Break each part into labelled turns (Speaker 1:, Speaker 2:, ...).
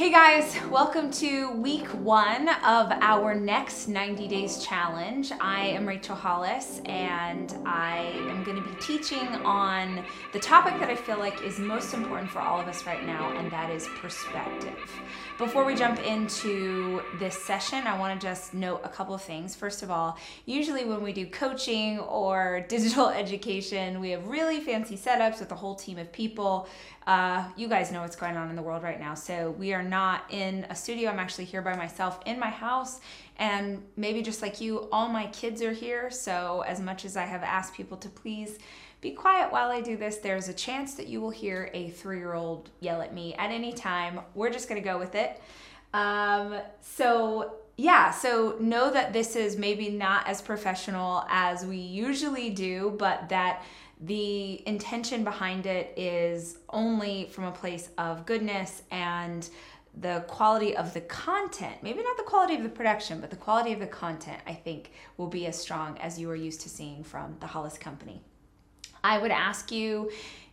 Speaker 1: Hey guys, welcome to week one of our next 90 days challenge. I am Rachel Hollis and I am going to be teaching on the topic that I feel like is most important for all of us right now, and that is perspective. Before we jump into this session, I want to just note a couple of things. First of all, usually when we do coaching or digital education, we have really fancy setups with a whole team of people. Uh, you guys know what's going on in the world right now. So we are not in a studio. I'm actually here by myself in my house. And maybe just like you, all my kids are here. So as much as I have asked people to please be quiet while I do this, there's a chance that you will hear a three year old yell at me at any time. We're just going to go with it. Um, so yeah, so know that this is maybe not as professional as we usually do, but that the intention behind it is only from a place of goodness and the quality of the content, maybe not the quality of the production, but the quality of the content, I think, will be as strong as you are used to seeing from the Hollis Company. I would ask you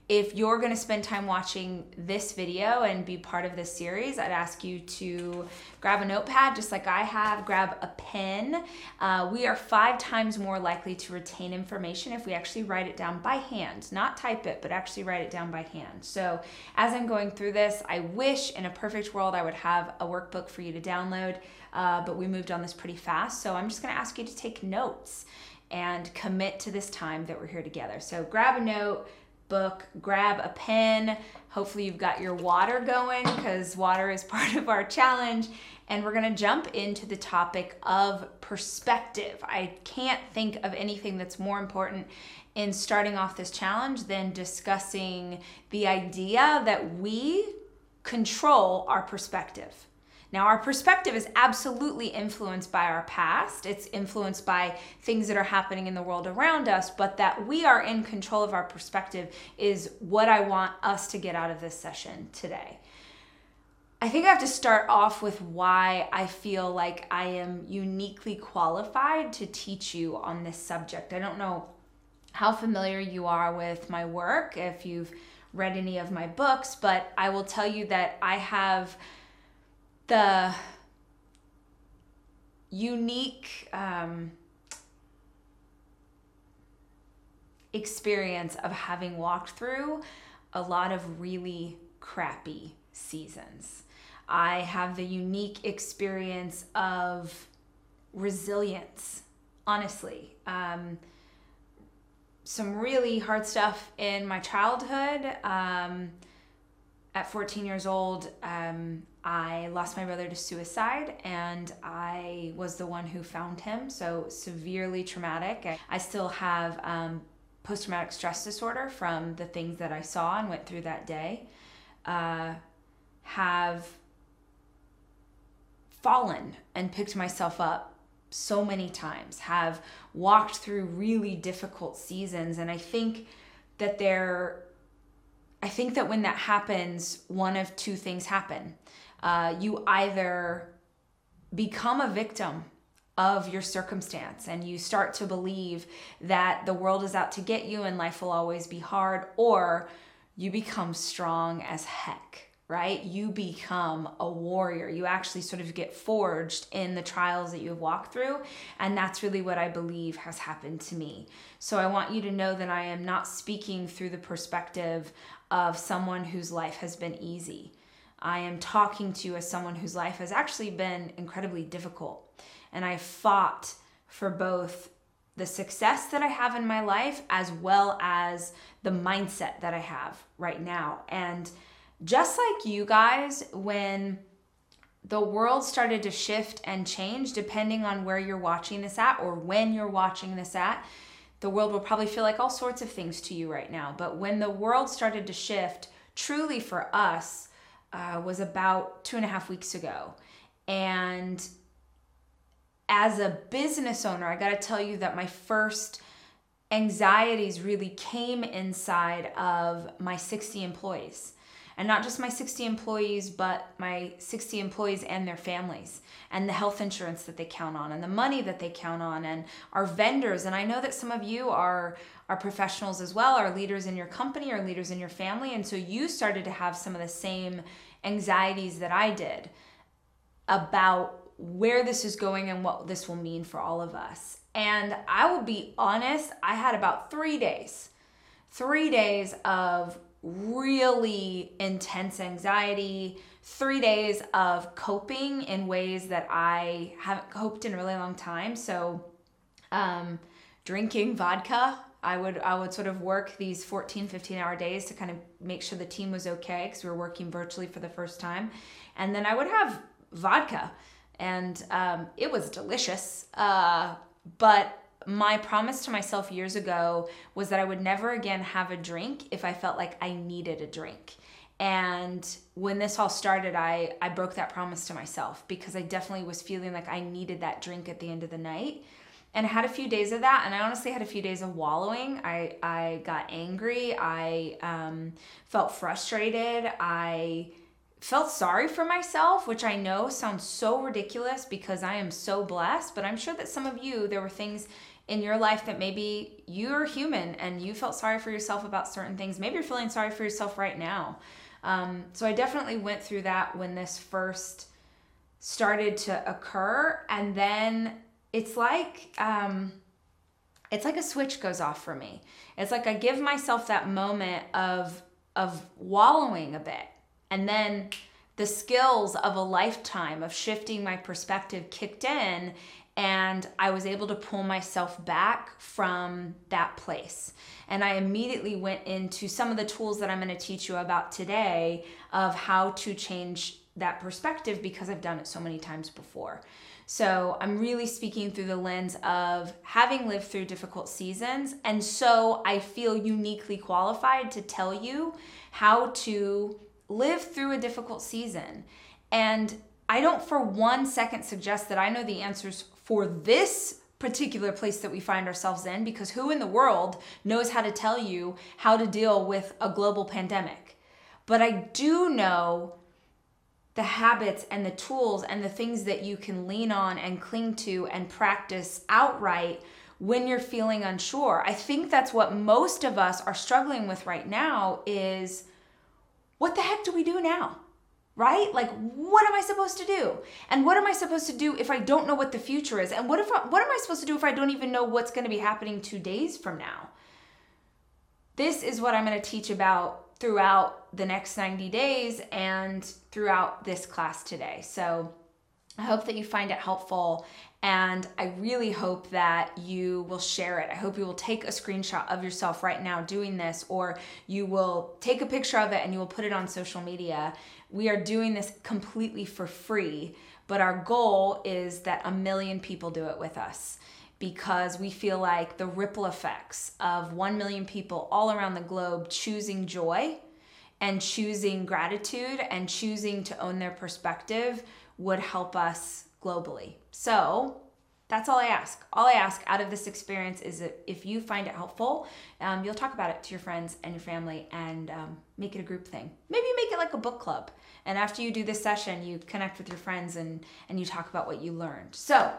Speaker 1: if you're going to spend time watching this video and be part of this series, I'd ask you to grab a notepad just like I have, grab a pen. Uh, we are five times more likely to retain information if we actually write it down by hand, not type it, but actually write it down by hand. So as I'm going through this, I wish in a perfect world I would have a workbook for you to download, uh, but we moved on this pretty fast. So I'm just going to ask you to take notes and commit to this time that we're here together. So grab a note book, grab a pen. Hopefully, you've got your water going because water is part of our challenge. And we're going to jump into the topic of perspective. I can't think of anything that's more important in starting off this challenge than discussing the idea that we control our perspective. Now, our perspective is absolutely influenced by our past. It's influenced by things that are happening in the world around us, but that we are in control of our perspective is what I want us to get out of this session today. I think I have to start off with why I feel like I am uniquely qualified to teach you on this subject. I don't know how familiar you are with my work, if you've read any of my books, but I will tell you that I have the unique um, experience of having walked through a lot of really crappy seasons. I have the unique experience of resilience, honestly. Um, some really hard stuff in my childhood. Um, at 14 years old, um, I lost my brother to suicide, and I was the one who found him. So, severely traumatic. I still have um, post traumatic stress disorder from the things that I saw and went through that day. Uh, have fallen and picked myself up so many times, have walked through really difficult seasons, and I think that there I think that when that happens, one of two things happen uh, you either become a victim of your circumstance and you start to believe that the world is out to get you and life will always be hard, or you become strong as heck right? You become a warrior. You actually sort of get forged in the trials that you have walked through. And that's really what I believe has happened to me. So I want you to know that I am not speaking through the perspective of someone whose life has been easy. I am talking to you as someone whose life has actually been incredibly difficult. And I fought for both the success that I have in my life as well as the mindset that I have right now. And just like you guys, when the world started to shift and change depending on where you're watching this at or when you're watching this at, the world will probably feel like all sorts of things to you right now. But when the world started to shift, truly for us, uh, was about two and a half weeks ago. And as a business owner, I got to tell you that my first anxieties really came inside of my 60 employees. And not just my 60 employees, but my 60 employees and their families, and the health insurance that they count on, and the money that they count on, and our vendors. And I know that some of you are are professionals as well, are leaders in your company, or leaders in your family. And so you started to have some of the same anxieties that I did about where this is going and what this will mean for all of us. And I will be honest, I had about three days, three days of really intense anxiety, three days of coping in ways that I haven't coped in a really long time. So, um, drinking vodka. I would I would sort of work these 14 15 hour days to kind of make sure the team was okay cuz we were working virtually for the first time. And then I would have vodka and um, it was delicious. Uh, but my promise to myself years ago was that I would never again have a drink if I felt like I needed a drink. And when this all started, I, I broke that promise to myself because I definitely was feeling like I needed that drink at the end of the night. And I had a few days of that, and I honestly had a few days of wallowing. I, I got angry, I um, felt frustrated, I felt sorry for myself, which I know sounds so ridiculous because I am so blessed, but I'm sure that some of you, there were things in your life that maybe you're human and you felt sorry for yourself about certain things. Maybe you're feeling sorry for yourself right now. Um, so I definitely went through that when this first started to occur. And then it's like, um, it's like a switch goes off for me. It's like I give myself that moment of of wallowing a bit and then the skills of a lifetime of shifting my perspective kicked in, and I was able to pull myself back from that place. And I immediately went into some of the tools that I'm going to teach you about today of how to change that perspective because I've done it so many times before. So I'm really speaking through the lens of having lived through difficult seasons. And so I feel uniquely qualified to tell you how to live through a difficult season. And I don't for one second suggest that I know the answers for this particular place that we find ourselves in because who in the world knows how to tell you how to deal with a global pandemic? But I do know the habits and the tools and the things that you can lean on and cling to and practice outright when you're feeling unsure. I think that's what most of us are struggling with right now is what the heck do we do now? Right? Like, what am I supposed to do? And what am I supposed to do if I don't know what the future is? And what if I, what am I supposed to do if I don't even know what's going to be happening two days from now? This is what I'm going to teach about throughout the next 90 days and throughout this class today. So I hope that you find it helpful and I really hope that you will share it. I hope you will take a screenshot of yourself right now doing this, or you will take a picture of it and you will put it on social media. We are doing this completely for free, but our goal is that a million people do it with us because we feel like the ripple effects of 1 million people all around the globe choosing joy and choosing gratitude and choosing to own their perspective would help us globally. So that's all I ask. All I ask out of this experience is that if you find it helpful, um, you'll talk about it to your friends and your family and um, make it a group thing. Maybe make it like a book club. And after you do this session, you connect with your friends and, and you talk about what you learned. So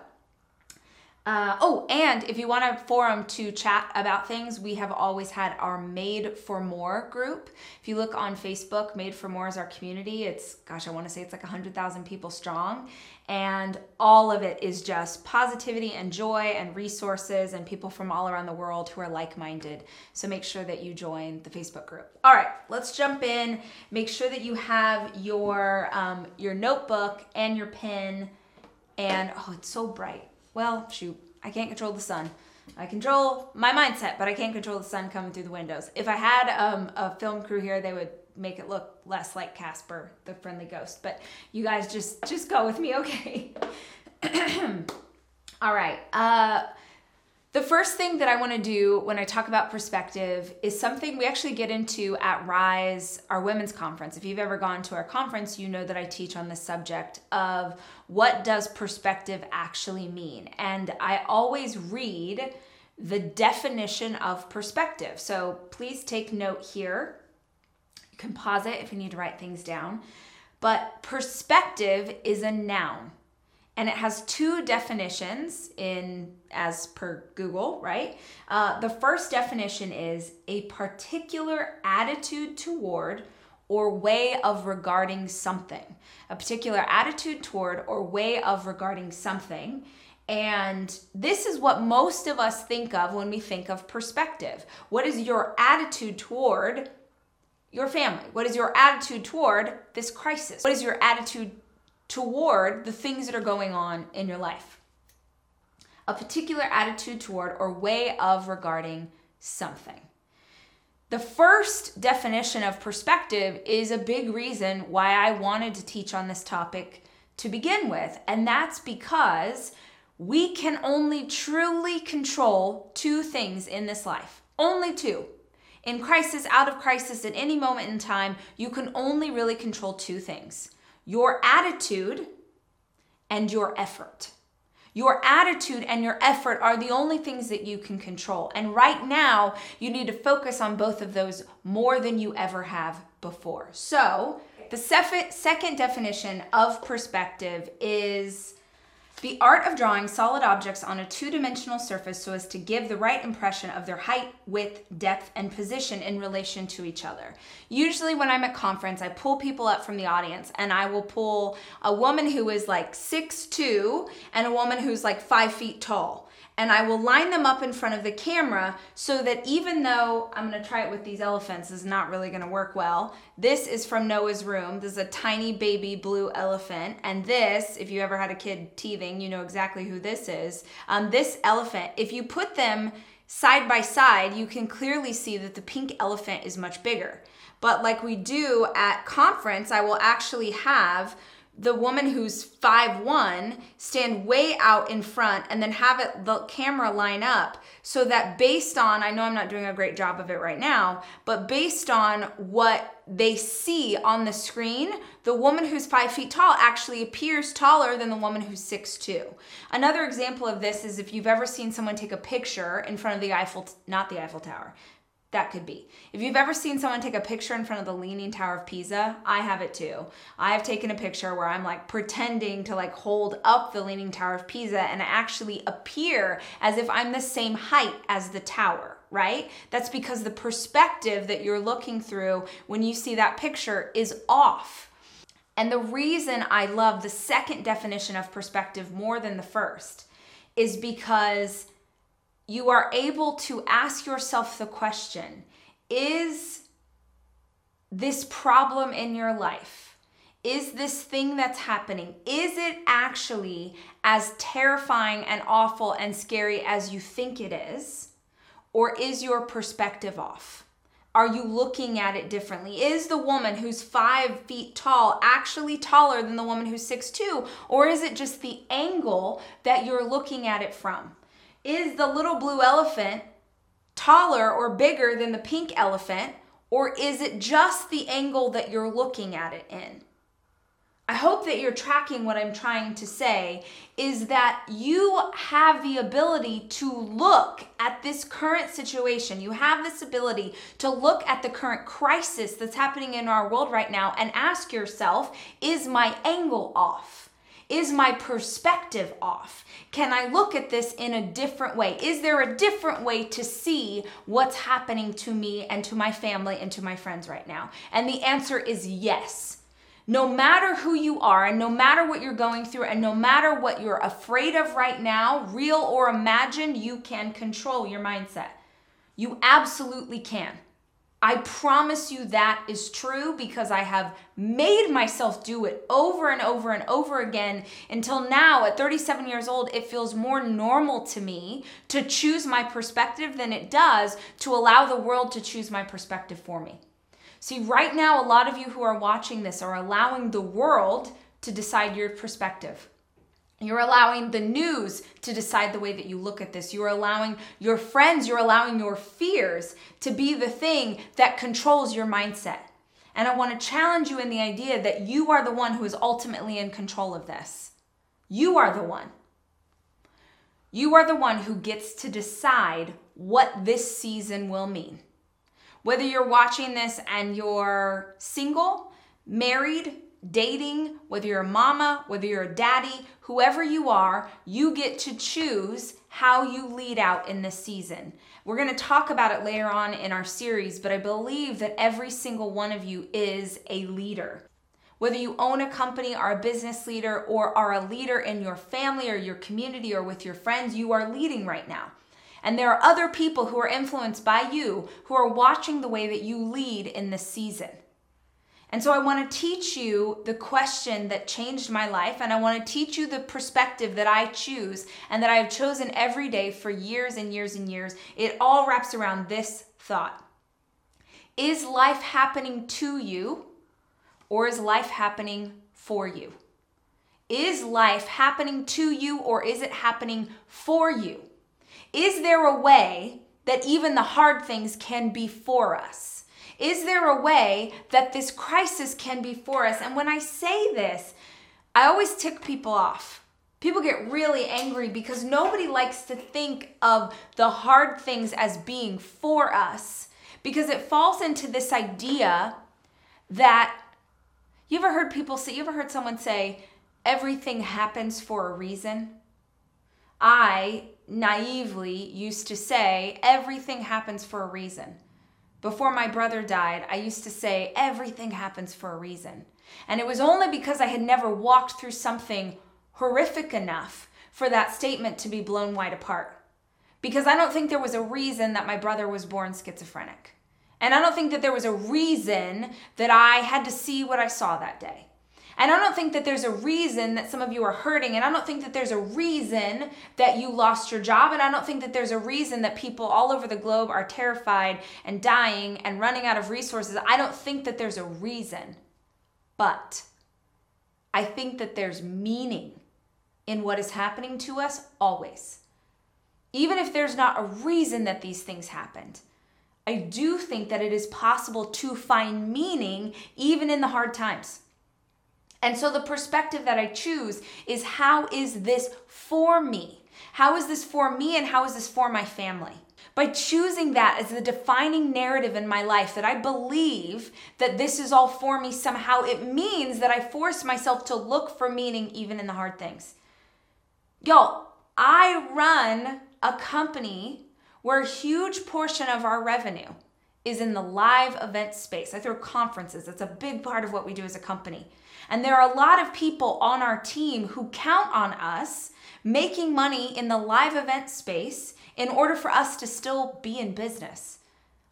Speaker 1: uh, oh, and if you want a forum to chat about things, we have always had our Made for More group. If you look on Facebook, Made for More is our community. It's, gosh, I want to say it's like 100,000 people strong. And all of it is just positivity and joy and resources and people from all around the world who are like minded. So make sure that you join the Facebook group. All right, let's jump in. Make sure that you have your, um, your notebook and your pen. And oh, it's so bright well, shoot, I can't control the sun. I control my mindset, but I can't control the sun coming through the windows. If I had um, a film crew here, they would make it look less like Casper, the friendly ghost. But you guys just just go with me, okay? All right. Uh, the first thing that I want to do when I talk about perspective is something we actually get into at Rise, our women's conference. If you've ever gone to our conference, you know that I teach on the subject of what does perspective actually mean. And I always read the definition of perspective. So please take note here. You can pause it if you need to write things down. But perspective is a noun and it has two definitions in as per google right uh, the first definition is a particular attitude toward or way of regarding something, a particular attitude toward or way of regarding something. And this is what most of us think of when we think of perspective. What is your attitude toward your family? What is your attitude toward this crisis? What is your attitude toward the things that are going on in your life? A particular attitude toward or way of regarding something. The first definition of perspective is a big reason why I wanted to teach on this topic to begin with, and that's because we can only truly control two things in this life. Only two. In crisis, out of crisis, at any moment in time, you can only really control two things your attitude and your effort. Your attitude and your effort are the only things that you can control. And right now, you need to focus on both of those more than you ever have before. So, the second definition of perspective is the art of drawing solid objects on a two dimensional surface so as to give the right impression of their height, width, depth, and position in relation to each other. Usually, when I'm at conference, I pull people up from the audience and I will pull a woman who is like six two and a woman who's like five feet tall and I will line them up in front of the camera so that even though I'm gonna try it with these elephants, is not really gonna work well. This is from Noah's room. This is a tiny baby blue elephant. And this, if you ever had a kid teething, you know exactly who this is. Um, this elephant, if you put them side by side, you can clearly see that the pink elephant is much bigger. But like we do at conference, I will actually have the woman who's five one stand way out in front and then have it the camera line up so that based on I know I'm not doing a great job of it right now, but based on what they see on the screen, the woman who's five feet tall actually appears taller than the woman who's six two. Another example of this is if you've ever seen someone take a picture in front of the Eiffel, not the Eiffel Tower, that could be. If you've ever seen someone take a picture in front of the Leaning Tower of Pisa, I have it too. I have taken a picture where I'm like pretending to like hold up the Leaning Tower of Pisa and I actually appear as if I'm the same height as the tower, right? That's because the perspective that you're looking through when you see that picture is off. And the reason I love the second definition of perspective more than the first is because you are able to ask yourself the question Is this problem in your life? Is this thing that's happening, is it actually as terrifying and awful and scary as you think it is? Or is your perspective off? Are you looking at it differently? Is the woman who's five feet tall actually taller than the woman who's six two, Or is it just the angle that you're looking at it from? Is the little blue elephant taller or bigger than the pink elephant, or is it just the angle that you're looking at it in? I hope that you're tracking what I'm trying to say is that you have the ability to look at this current situation. You have this ability to look at the current crisis that's happening in our world right now and ask yourself, is my angle off? Is my perspective off? Can I look at this in a different way? Is there a different way to see what's happening to me and to my family and to my friends right now? And the answer is yes. No matter who you are, and no matter what you're going through, and no matter what you're afraid of right now, real or imagined, you can control your mindset. You absolutely can. I promise you that is true because I have made myself do it over and over and over again until now, at 37 years old, it feels more normal to me to choose my perspective than it does to allow the world to choose my perspective for me. See, right now, a lot of you who are watching this are allowing the world to decide your perspective. You're allowing the news to decide the way that you look at this. You're allowing your friends, you're allowing your fears to be the thing that controls your mindset. And I want to challenge you in the idea that you are the one who is ultimately in control of this. You are the one. You are the one who gets to decide what this season will mean. Whether you're watching this and you're single, married, dating, whether you're a mama, whether you're a daddy, whoever you are, you get to choose how you lead out in this season. We're going to talk about it later on in our series, but I believe that every single one of you is a leader. Whether you own a company, are a business leader, or are a leader in your family or your community or with your friends, you are leading right now. And there are other people who are influenced by you who are watching the way that you lead in this season. And so I want to teach you the question that changed my life, and I want to teach you the perspective that I choose and that I have chosen every day for years and years and years. It all wraps around this thought Is life happening to you, or is life happening for you? Is life happening to you, or is it happening for you? Is there a way that even the hard things can be for us? Is there a way that this crisis can be for us? And when I say this, I always tick people off. People get really angry because nobody likes to think of the hard things as being for us because it falls into this idea that you ever heard people say, you ever heard someone say, everything happens for a reason? I naively used to say, everything happens for a reason. Before my brother died, I used to say, everything happens for a reason. And it was only because I had never walked through something horrific enough for that statement to be blown wide apart. Because I don't think there was a reason that my brother was born schizophrenic. And I don't think that there was a reason that I had to see what I saw that day. And I don't think that there's a reason that some of you are hurting. And I don't think that there's a reason that you lost your job. And I don't think that there's a reason that people all over the globe are terrified and dying and running out of resources. I don't think that there's a reason. But I think that there's meaning in what is happening to us always. Even if there's not a reason that these things happened. I do think that it is possible to find meaning even in the hard times. And so the perspective that I choose is how is this for me? How is this for me and how is this for my family? By choosing that as the defining narrative in my life, that I believe that this is all for me somehow, it means that I force myself to look for meaning even in the hard things. Y'all, I run a company where a huge portion of our revenue is in the live event space. I throw conferences, that's a big part of what we do as a company. And there are a lot of people on our team who count on us making money in the live event space in order for us to still be in business.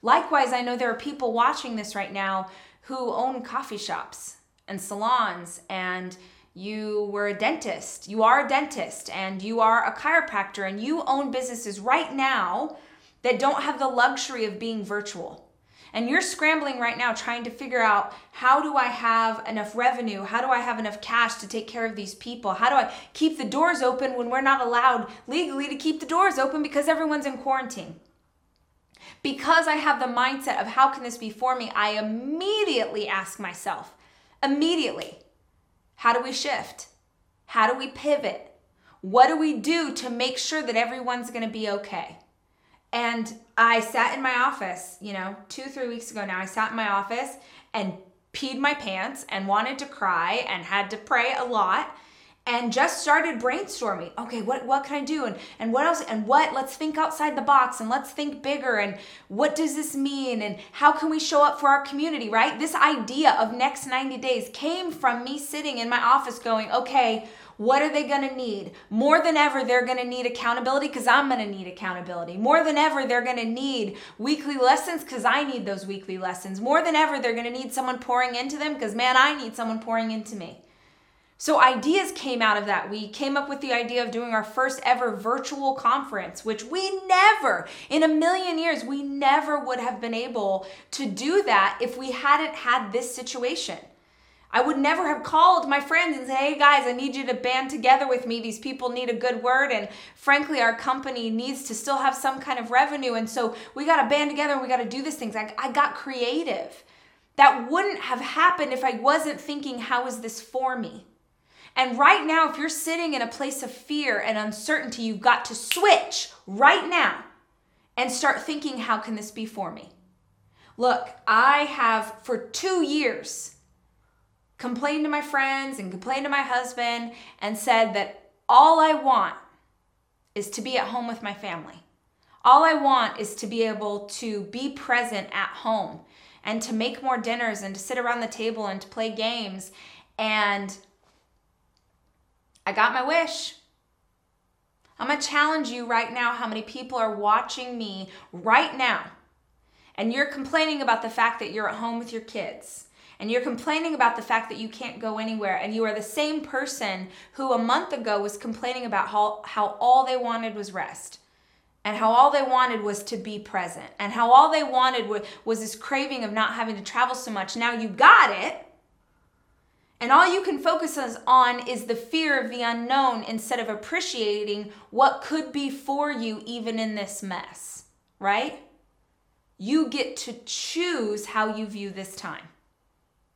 Speaker 1: Likewise, I know there are people watching this right now who own coffee shops and salons and you were a dentist, you are a dentist, and you are a chiropractor, and you own businesses right now that don't have the luxury of being virtual and you're scrambling right now trying to figure out how do I have enough revenue? How do I have enough cash to take care of these people? How do I keep the doors open when we're not allowed legally to keep the doors open because everyone's in quarantine? Because I have the mindset of how can this be for me, I immediately ask myself, immediately, how do we shift? How do we pivot? What do we do to make sure that everyone's going to be okay? And I sat in my office, you know, two, three weeks ago now, I sat in my office and peed my pants and wanted to cry and had to pray a lot and just started brainstorming okay what what can i do and and what else and what let's think outside the box and let's think bigger and what does this mean and how can we show up for our community right this idea of next 90 days came from me sitting in my office going okay what are they going to need? More than ever, they're going to need accountability because I'm going to need accountability. More than ever, they're going to need weekly lessons because I need those weekly lessons. More than ever, they're going to need someone pouring into them because, man, I need someone pouring into me. So, ideas came out of that. We came up with the idea of doing our first ever virtual conference, which we never, in a million years, we never would have been able to do that if we hadn't had this situation. I would never have called my friends and say, hey guys, I need you to band together with me. These people need a good word. And frankly, our company needs to still have some kind of revenue. And so we got to band together and we got to do these things. I, I got creative. That wouldn't have happened if I wasn't thinking, how is this for me? And right now, if you're sitting in a place of fear and uncertainty, you've got to switch right now and start thinking, how can this be for me? Look, I have for two years complained to my friends and complained to my husband and said that all I want is to be at home with my family. All I want is to be able to be present at home and to make more dinners and to sit around the table and to play games. And I got my wish. I'm gonna challenge you right now how many people are watching me right now. And you're complaining about the fact that you're at home with your kids. And you're complaining about the fact that you can't go anywhere. And you are the same person who a month ago was complaining about how, how all they wanted was rest. And how all they wanted was to be present. And how all they wanted was, was this craving of not having to travel so much. Now you got it. And all you can focus on is the fear of the unknown instead of appreciating what could be for you even in this mess, right? You get to choose how you view this time.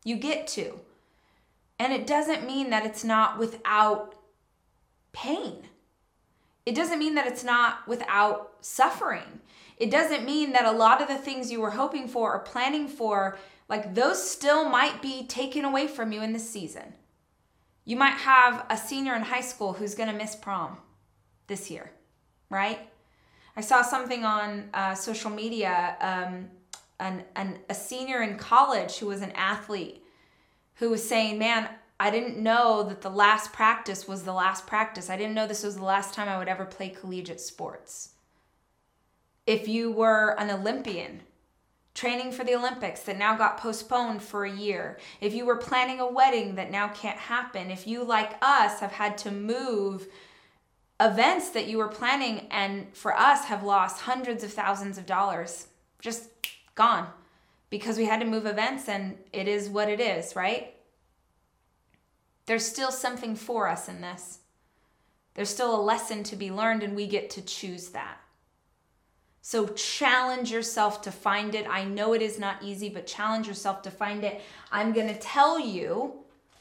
Speaker 1: You get to. And it doesn't mean that it's not without pain. It doesn't mean that it's not without suffering. It doesn't mean that a lot of the things you were hoping for or planning for like those still might be taken away from you in this season. You might have a senior in high school who's going to miss prom this year, right? I saw something on uh, social media. Um, an, an, a senior in college who was an athlete who was saying, Man, I didn't know that the last practice was the last practice. I didn't know this was the last time I would ever play collegiate sports. If you were an Olympian, training for the Olympics that now got postponed for a year, if you were planning a wedding that now can't happen, if you, like us, have had to move events that you were planning and for us have lost hundreds of thousands of dollars, just gone because we had to move events and it is what it is, right? There's still something for us in this. There's still a lesson to be learned, and we get to choose that. So challenge yourself to find it. I know it is not easy, but challenge yourself to find it. I'm going to tell you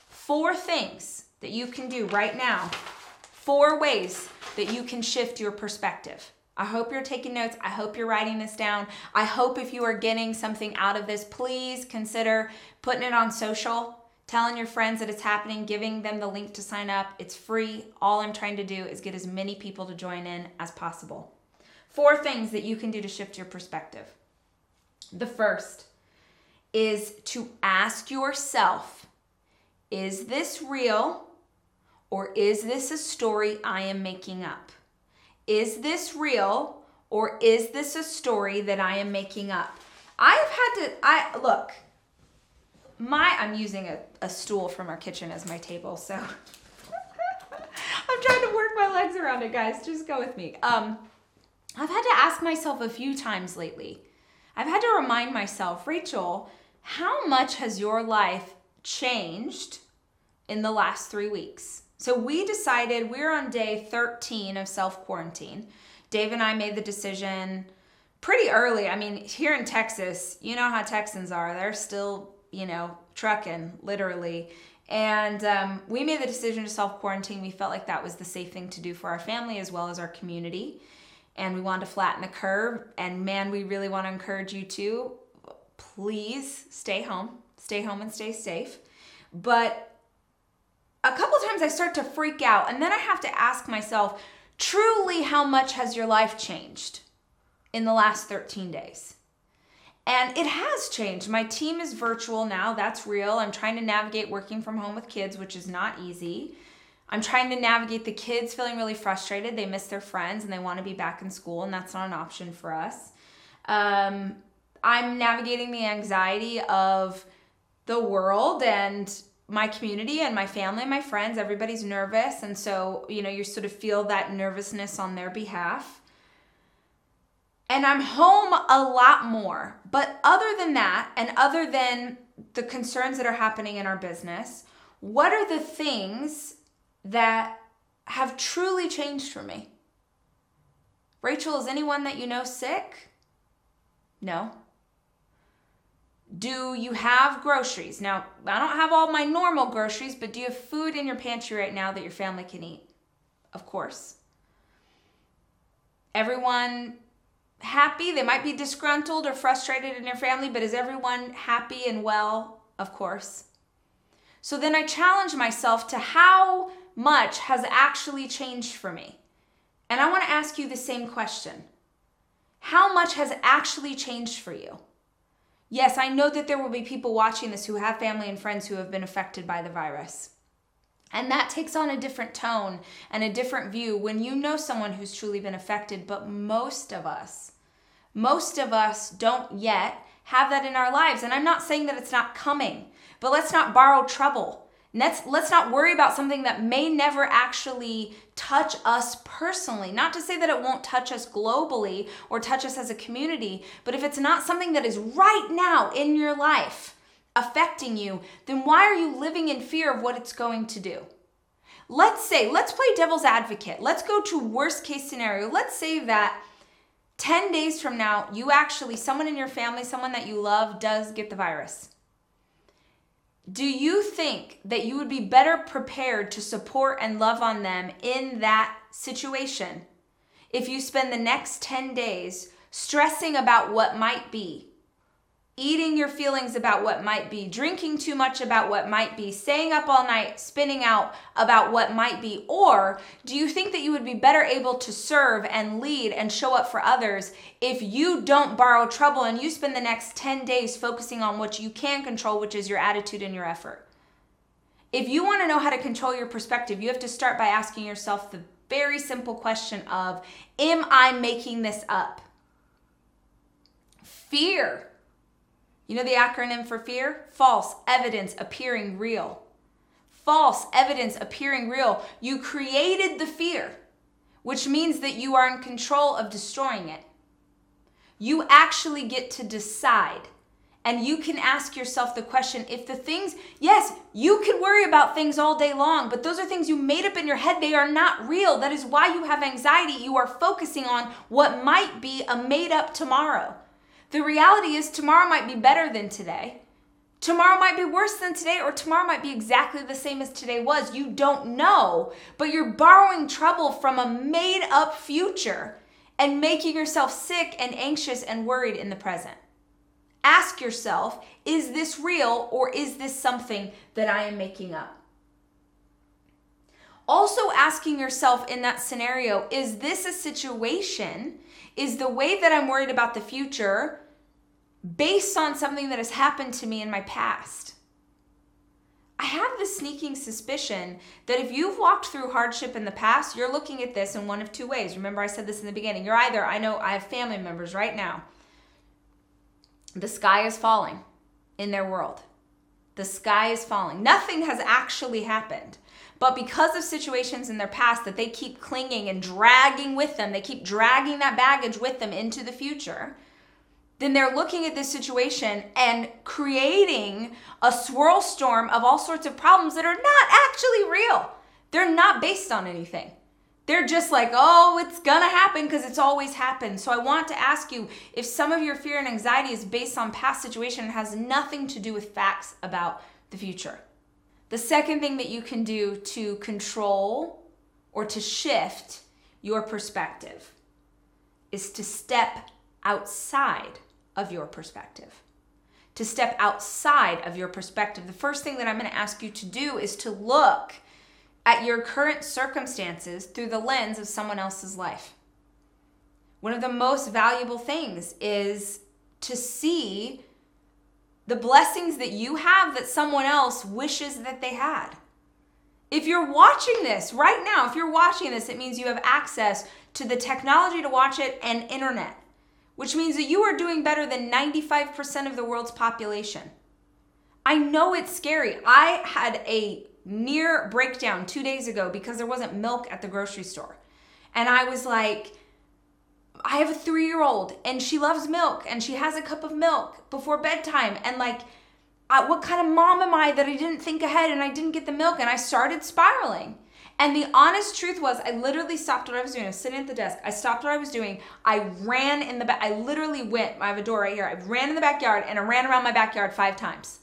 Speaker 1: four things that you can do right now, four ways that you can shift your perspective. I hope you're taking notes. I hope you're writing this down. I hope if you are getting something out of this, please consider putting it on social, telling your friends that it's happening, giving them the link to sign up. It's free. All I'm trying to do is get as many people to join in as possible. Four things that you can do to shift your perspective. The first is to ask yourself Is this real or is this a story I am making up? Is this real or is this a story that I am making up? I've had to, I look, my, I'm using a, a stool from our kitchen as my table, so I'm trying to work my legs around it, guys. Just go with me. Um, I've had to ask myself a few times lately. I've had to remind myself, Rachel, how much has your life changed in the last three weeks? So we decided we're on day 13 of self quarantine. Dave and I made the decision pretty early. I mean, here in Texas, you know how Texans are. They're still, you know, trucking, literally. And um, we made the decision to self quarantine. We felt like that was the safe thing to do for our family as well as our community and we want to flatten the curve. And man, we really want to encourage you to please stay home, stay home and stay safe. But a couple times I start to freak out, and then I have to ask myself, truly, how much has your life changed in the last 13 days? And it has changed. My team is virtual now. That's real. I'm trying to navigate working from home with kids, which is not easy. I'm trying to navigate the kids feeling really frustrated. They miss their friends and they want to be back in school, and that's not an option for us. Um, I'm navigating the anxiety of the world and my community and my family and my friends. Everybody's nervous, and so, you know, you sort of feel that nervousness on their behalf. And I'm home a lot more. But other than that, and other than the concerns that are happening in our business, what are the things that have truly changed for me. Rachel, is anyone that you know sick? No. Do you have groceries? Now, I don't have all my normal groceries, but do you have food in your pantry right now that your family can eat? Of course. Everyone happy? They might be disgruntled or frustrated in their family, but is everyone happy and well? Of course. So then I challenge myself to how much has actually changed for me. And I want to ask you the same question How much has actually changed for you? Yes, I know that there will be people watching this who have family and friends who have been affected by the virus. And that takes on a different tone and a different view when you know someone who's truly been affected. But most of us, most of us don't yet have that in our lives. And I'm not saying that it's not coming, but let's not borrow trouble. Let's, let's not worry about something that may never actually touch us personally. Not to say that it won't touch us globally or touch us as a community, but if it's not something that is right now in your life, affecting you, then why are you living in fear of what it's going to do? Let's say, let's play devil's advocate. Let's go to worst case scenario. Let's say that 10 days from now, you actually, someone in your family, someone that you love, does get the virus. Do you think that you would be better prepared to support and love on them in that situation if you spend the next 10 days stressing about what might be? Eating your feelings about what might be, drinking too much about what might be, staying up all night, spinning out about what might be? Or do you think that you would be better able to serve and lead and show up for others if you don't borrow trouble and you spend the next 10 days focusing on what you can control, which is your attitude and your effort? If you want to know how to control your perspective, you have to start by asking yourself the very simple question of Am I making this up? Fear you know the acronym for fear? False evidence appearing real. False evidence appearing real. You created the fear, which means that you are in control of destroying it. You actually get to decide. And you can ask yourself the question if the things, yes, you can worry about things all day long, but those are things you made up in your head. They are not real. That is why you have anxiety. You are focusing on what might be a made up tomorrow. The reality is, tomorrow might be better than today. Tomorrow might be worse than today, or tomorrow might be exactly the same as today was. You don't know, but you're borrowing trouble from a made up future and making yourself sick and anxious and worried in the present. Ask yourself is this real or is this something that I am making up? Also, asking yourself in that scenario is this a situation is the way that I'm worried about the future based on something that has happened to me in my past. I have the sneaking suspicion that if you've walked through hardship in the past, you're looking at this in one of two ways. Remember, I said this in the beginning. You're either, I know I have family members right now, the sky is falling in their world. The sky is falling. Nothing has actually happened. But because of situations in their past that they keep clinging and dragging with them, they keep dragging that baggage with them into the future, then they're looking at this situation and creating a swirl storm of all sorts of problems that are not actually real. They're not based on anything. They're just like, oh, it's gonna happen because it's always happened. So I want to ask you if some of your fear and anxiety is based on past situation and has nothing to do with facts about the future. The second thing that you can do to control or to shift your perspective is to step outside of your perspective. To step outside of your perspective. The first thing that I'm going to ask you to do is to look at your current circumstances through the lens of someone else's life. One of the most valuable things is to see the blessings that you have that someone else wishes that they had. If you're watching this right now, if you're watching this, it means you have access to the technology to watch it and internet, which means that you are doing better than 95% of the world's population. I know it's scary. I had a near breakdown two days ago because there wasn't milk at the grocery store. And I was like, I have a three year old and she loves milk and she has a cup of milk before bedtime. And like, I, what kind of mom am I that I didn't think ahead and I didn't get the milk and I started spiraling? And the honest truth was, I literally stopped what I was doing. I was sitting at the desk. I stopped what I was doing. I ran in the back. I literally went. I have a door right here. I ran in the backyard and I ran around my backyard five times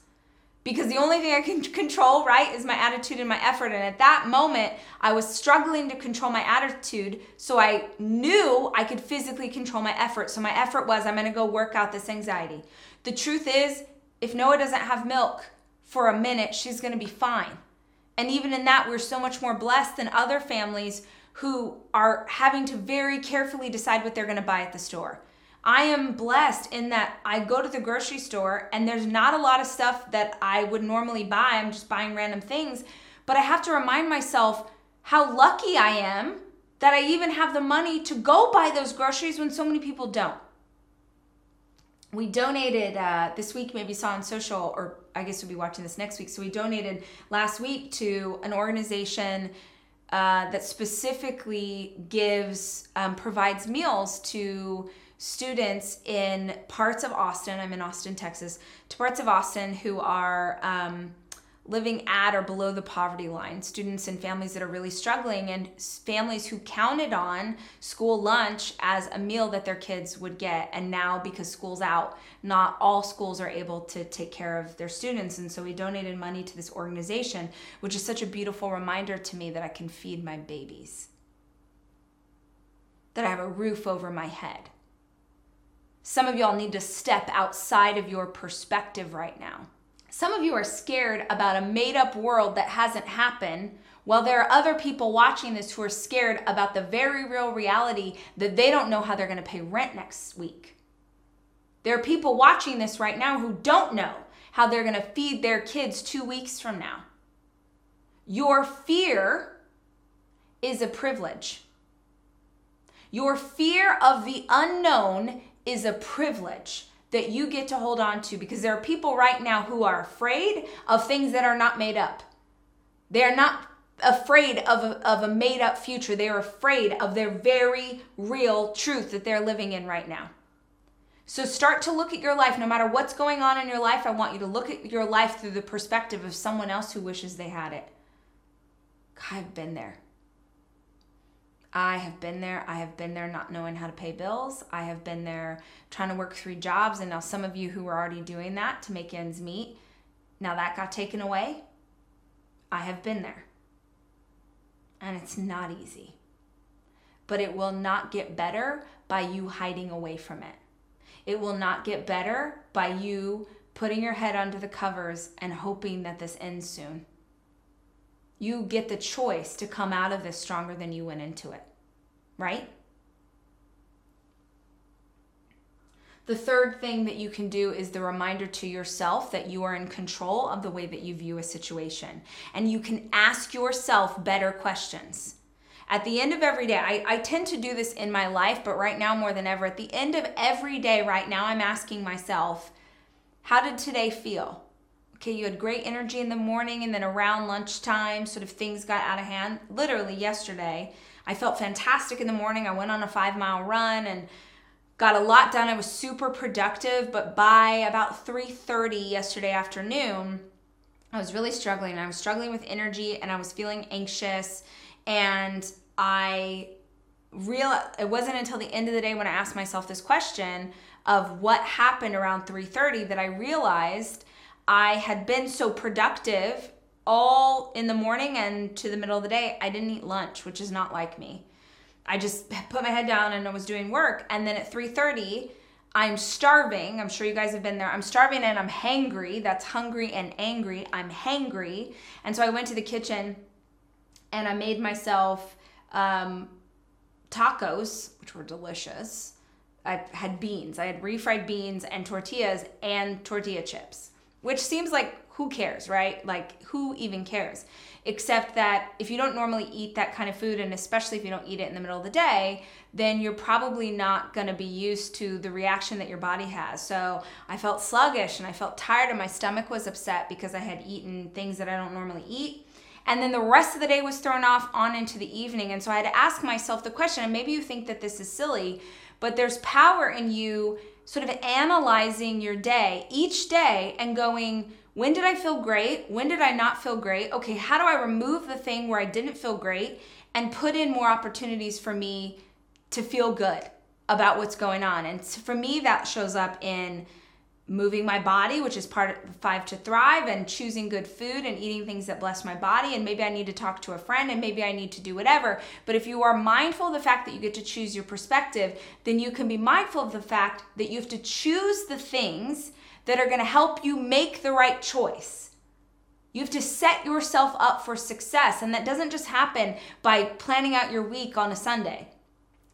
Speaker 1: because the only thing I can control, right, is my attitude and my effort. And at that moment, I was struggling to control my attitude. So I knew I could physically control my effort. So my effort was I'm going to go work out this anxiety. The truth is, if Noah doesn't have milk for a minute, she's going to be fine. And even in that, we're so much more blessed than other families who are having to very carefully decide what they're going to buy at the store. I am blessed in that I go to the grocery store and there's not a lot of stuff that I would normally buy. I'm just buying random things. But I have to remind myself how lucky I am that I even have the money to go buy those groceries when so many people don't. We donated uh, this week, maybe saw on social, or I guess we'll be watching this next week. So we donated last week to an organization uh, that specifically gives, um, provides meals to students in parts of Austin. I'm in Austin, Texas, to parts of Austin who are. Um, living at or below the poverty line, students and families that are really struggling, and families who counted on school lunch as a meal that their kids would get. And now, because school's out, not all schools are able to take care of their students. And so we donated money to this organization, which is such a beautiful reminder to me that I can feed my babies, that I have a roof over my head. Some of y'all need to step outside of your perspective right now some of you are scared about a made up world that hasn't happened, while there are other people watching this who are scared about the very real reality that they don't know how they're going to pay rent next week. There are people watching this right now who don't know how they're going to feed their kids two weeks from now. Your fear is a privilege. Your fear of the unknown is a privilege that you get to hold on to because there are people right now who are afraid of things that are not made up. They're not afraid of a, of a made up future. They're afraid of their very real truth that they're living in right now. So start to look at your life, no matter what's going on in your life. I want you to look at your life through the perspective of someone else who wishes they had it. I've been there. I have been there. I have been there not knowing how to pay bills. I have been there trying to work three jobs. And now, some of you who are already doing that to make ends meet, now that got taken away. I have been there. And it's not easy. But it will not get better by you hiding away from it. It will not get better by you putting your head under the covers and hoping that this ends soon. You get the choice to come out of this stronger than you went into it, right? The third thing that you can do is the reminder to yourself that you are in control of the way that you view a situation. And you can ask yourself better questions. At the end of every day, I, I tend to do this in my life, but right now more than ever, at the end of every day, right now, I'm asking myself, how did today feel? Okay, you had great energy in the morning and then around lunchtime, sort of things got out of hand. Literally yesterday, I felt fantastic in the morning. I went on a five mile run and got a lot done. I was super productive, but by about 3:30 yesterday afternoon, I was really struggling. I was struggling with energy and I was feeling anxious and I real it wasn't until the end of the day when I asked myself this question of what happened around 3:30 that I realized I had been so productive all in the morning and to the middle of the day. I didn't eat lunch, which is not like me. I just put my head down and I was doing work. And then at 3:30, I'm starving. I'm sure you guys have been there. I'm starving and I'm hangry. That's hungry and angry. I'm hangry. And so I went to the kitchen and I made myself um, tacos, which were delicious. I had beans. I had refried beans and tortillas and tortilla chips which seems like who cares, right? Like who even cares? Except that if you don't normally eat that kind of food, and especially if you don't eat it in the middle of the day, then you're probably not to be used to the reaction that your body has. So I felt sluggish and I felt tired, and my stomach was upset because I had eaten things that I don't normally eat. And then the rest of the day was thrown off on into the evening. And so I had to ask myself the question, and maybe you think that this is silly, but there's power in you sort of analyzing your day each day and going, when did I feel great? When did I not feel great? Okay, how do I remove the thing where I didn't feel great and put in more opportunities for me to feel good about what's going on? And for me, that shows up in moving my body, which is part of Five to Thrive, and choosing good food and eating things that bless my body. And maybe I need to talk to a friend and maybe I need to do whatever. But if you are mindful of the fact that you get to choose your perspective, then you can be mindful of the fact that you have to choose the things that are going to help you make the right choice. You have to set yourself up for success. And that doesn't just happen by planning out your week on a Sunday.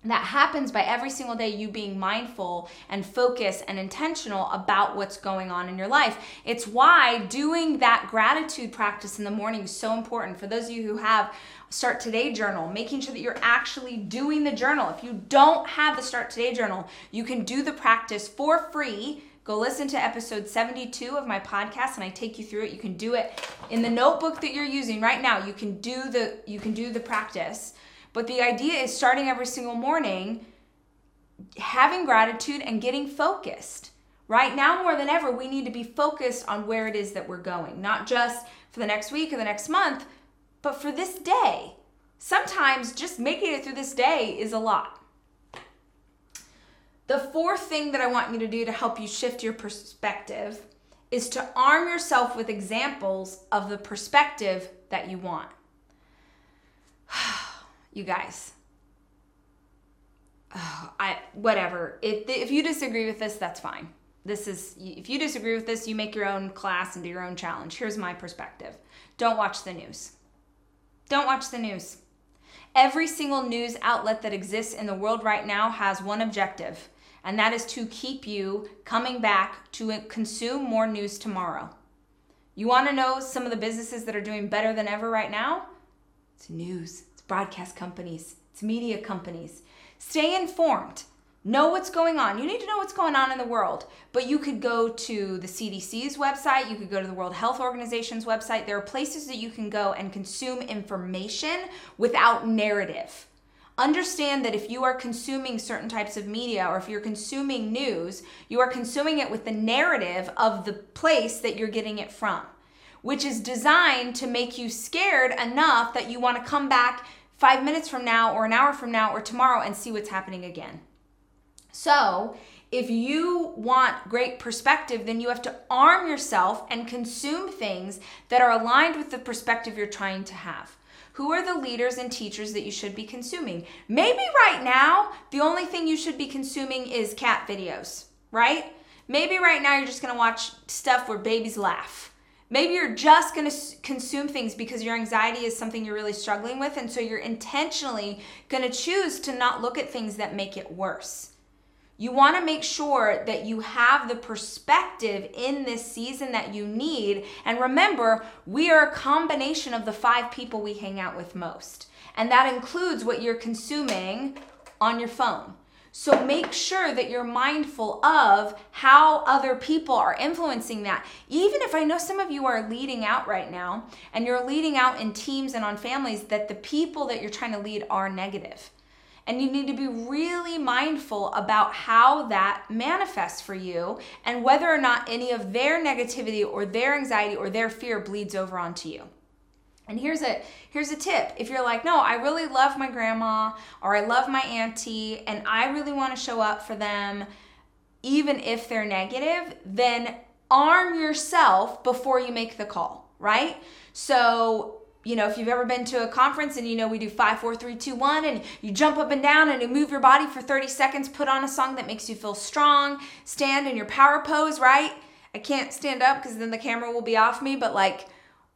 Speaker 1: That happens by every single day you being mindful and focused and intentional about what's going on in your life. It's why doing that gratitude practice in the morning is so important. For those of you who have Start Today journal, making sure that you're actually doing the journal. If you don't have the Start Today journal, you can do the practice for free Go listen to episode 72 of my podcast and I take you through it. You can do it in the notebook that you're using right now. You can do the you can do the practice. But the idea is starting every single morning having gratitude and getting focused. Right now more than ever, we need to be focused on where it is that we're going, not just for the next week or the next month, but for this day. Sometimes just making it through this day is a lot. The fourth thing that I want you to do to help you shift your perspective is to arm yourself with examples of the perspective that you want. you guys, oh, I whatever. If if you disagree with this, that's fine. This is if you disagree with this, you make your own class and do your own challenge. Here's my perspective. Don't watch the news. Don't watch the news. Every single news outlet that exists in the world right now has one objective and that is to keep you coming back to consume more news tomorrow. You want to know some of the businesses that are doing better than ever right now? It's news, broadcast companies, it's media companies. Stay informed. Know what's going on. You need to know what's going on in the world. But you could go to the CDC's website, you could go to the World Health Organization's website. There are places that you can go and consume information without narrative. Understand that if you are consuming certain types of media or if you're consuming news, you are consuming it with the narrative of the place that you're getting it from, which is designed to make you scared enough that you want to come back five minutes from now or an hour from now or tomorrow and see what's happening again. So, if you want great perspective, then you have to arm yourself and consume things that are aligned with the perspective you're trying to have. Who are the leaders and teachers that you should be consuming? Maybe right now, the only thing you should be consuming is cat videos, right? Maybe right now you're just gonna watch stuff where babies laugh. Maybe you're just gonna consume things because your anxiety is something you're really struggling with, and so you're intentionally gonna choose to not look at things that make it worse. You want to make sure that you have the perspective in this season that you need. And remember, we are a combination of the five people we hang out with most. And that includes what you're consuming on your phone. So make sure that you're mindful of how other people are influencing that. Even if I know some of you are leading out right now and you're leading out in teams and on families, that the people that you're trying to lead are negative. And you need to be really mindful about how that manifests for you and whether or not any of their negativity or their anxiety or their fear bleeds over onto you. And here's a here's a tip. If you're like, "No, I really love my grandma or I love my auntie and I really want to show up for them even if they're negative," then arm yourself before you make the call, right? So you know, if you've ever been to a conference and you know we do five, four, three, two, one, and you jump up and down and you move your body for 30 seconds, put on a song that makes you feel strong, stand in your power pose, right? I can't stand up because then the camera will be off me, but like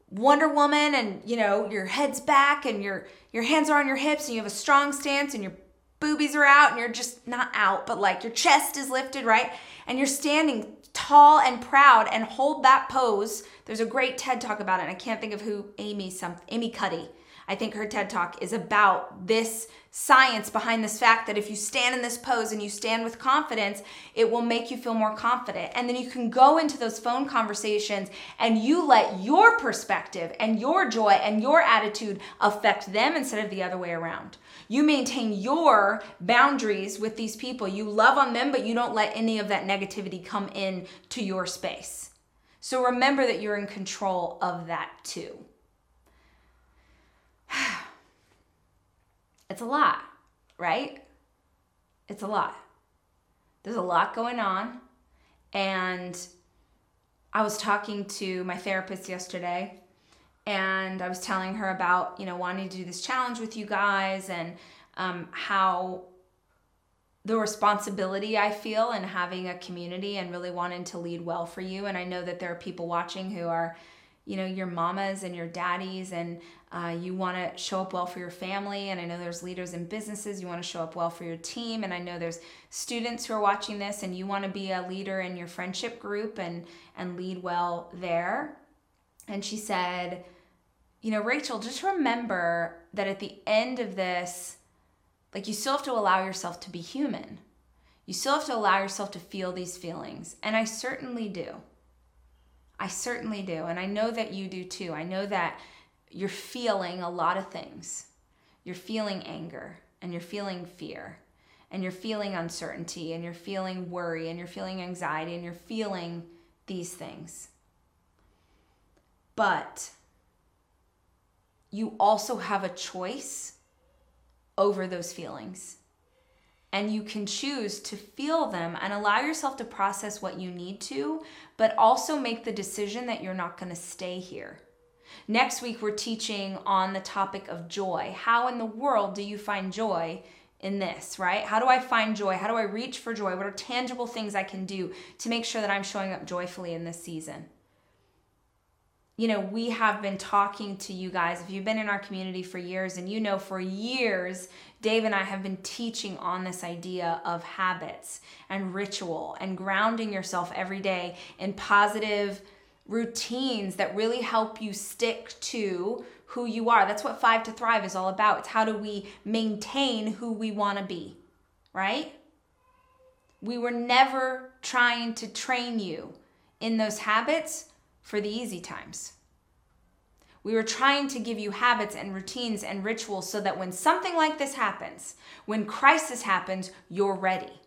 Speaker 1: Wonder Woman and you know, your head's back and your your hands are on your hips and you have a strong stance and your boobies are out and you're just not out, but like your chest is lifted, right? And you're standing tall and proud and hold that pose. There's a great TED talk about it. And I can't think of who Amy some Amy Cuddy. I think her TED talk is about this science behind this fact that if you stand in this pose and you stand with confidence, it will make you feel more confident. And then you can go into those phone conversations and you let your perspective and your joy and your attitude affect them instead of the other way around. You maintain your boundaries with these people. You love on them, but you don't let any of that negativity come in to your space. So remember that you're in control of that too. it's a lot, right? It's a lot. There's a lot going on. And I was talking to my therapist yesterday and I was telling her about, you know, wanting to do this challenge with you guys and um, how the responsibility I feel in having a community and really wanting to lead well for you. And I know that there are people watching who are, you know your mamas and your daddies and uh, you want to show up well for your family and i know there's leaders in businesses you want to show up well for your team and i know there's students who are watching this and you want to be a leader in your friendship group and and lead well there and she said you know rachel just remember that at the end of this like you still have to allow yourself to be human you still have to allow yourself to feel these feelings and i certainly do I certainly do. And I know that you do too. I know that you're feeling a lot of things. You're feeling anger and you're feeling fear and you're feeling uncertainty and you're feeling worry and you're feeling anxiety and you're feeling these things. But you also have a choice over those feelings and you can choose to feel them and allow yourself to process what you need to, but also make the decision that you're not going to stay here. Next week, we're teaching on the topic of joy. How in the world do you find joy in this, right? How do I find joy? How do I reach for joy? What are tangible things I can do to make sure that I'm showing up joyfully in this season? you know, we have been talking to you guys. If you've been in our community for years, and you know for years, Dave and I have been teaching on this idea of habits and ritual and grounding yourself every day in positive routines that really help you stick to who you are. That's what Five to Thrive is all about. It's how do we maintain who we want to be, right? We were never trying to train you in those habits for the easy times. We were trying to give you habits and routines and rituals so that when something like this happens, when crisis happens, you're ready.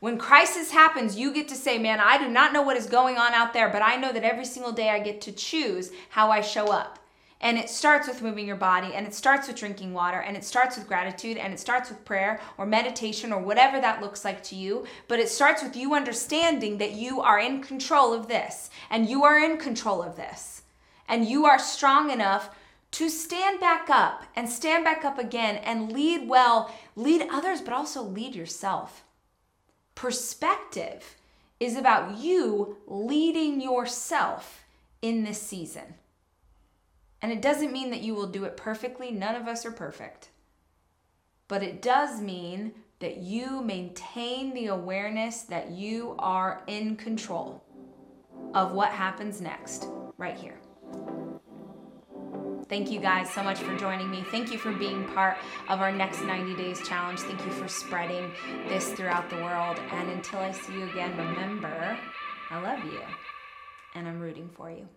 Speaker 1: When crisis happens, you get to say, Man, I do not know what is going on out there, but I know that every single day I get to choose how I show up. And it starts with moving your body, and it starts with drinking water, and it starts with gratitude, and it starts with prayer or meditation or whatever that looks like to you. But it starts with you understanding that you are in control of this, and you are in control of this. And you are strong enough to stand back up and stand back up again and lead well, lead others, but also lead yourself. Perspective is about you leading yourself in this season. And it doesn't mean that you will do it perfectly. None of us are perfect. But it does mean that you maintain the awareness that you are in control of what happens next, right here. Thank you guys so much for joining me. Thank you for being part of our next 90 days challenge. Thank you for spreading this throughout the world. And until I see you again, remember, I love you and I'm rooting for you.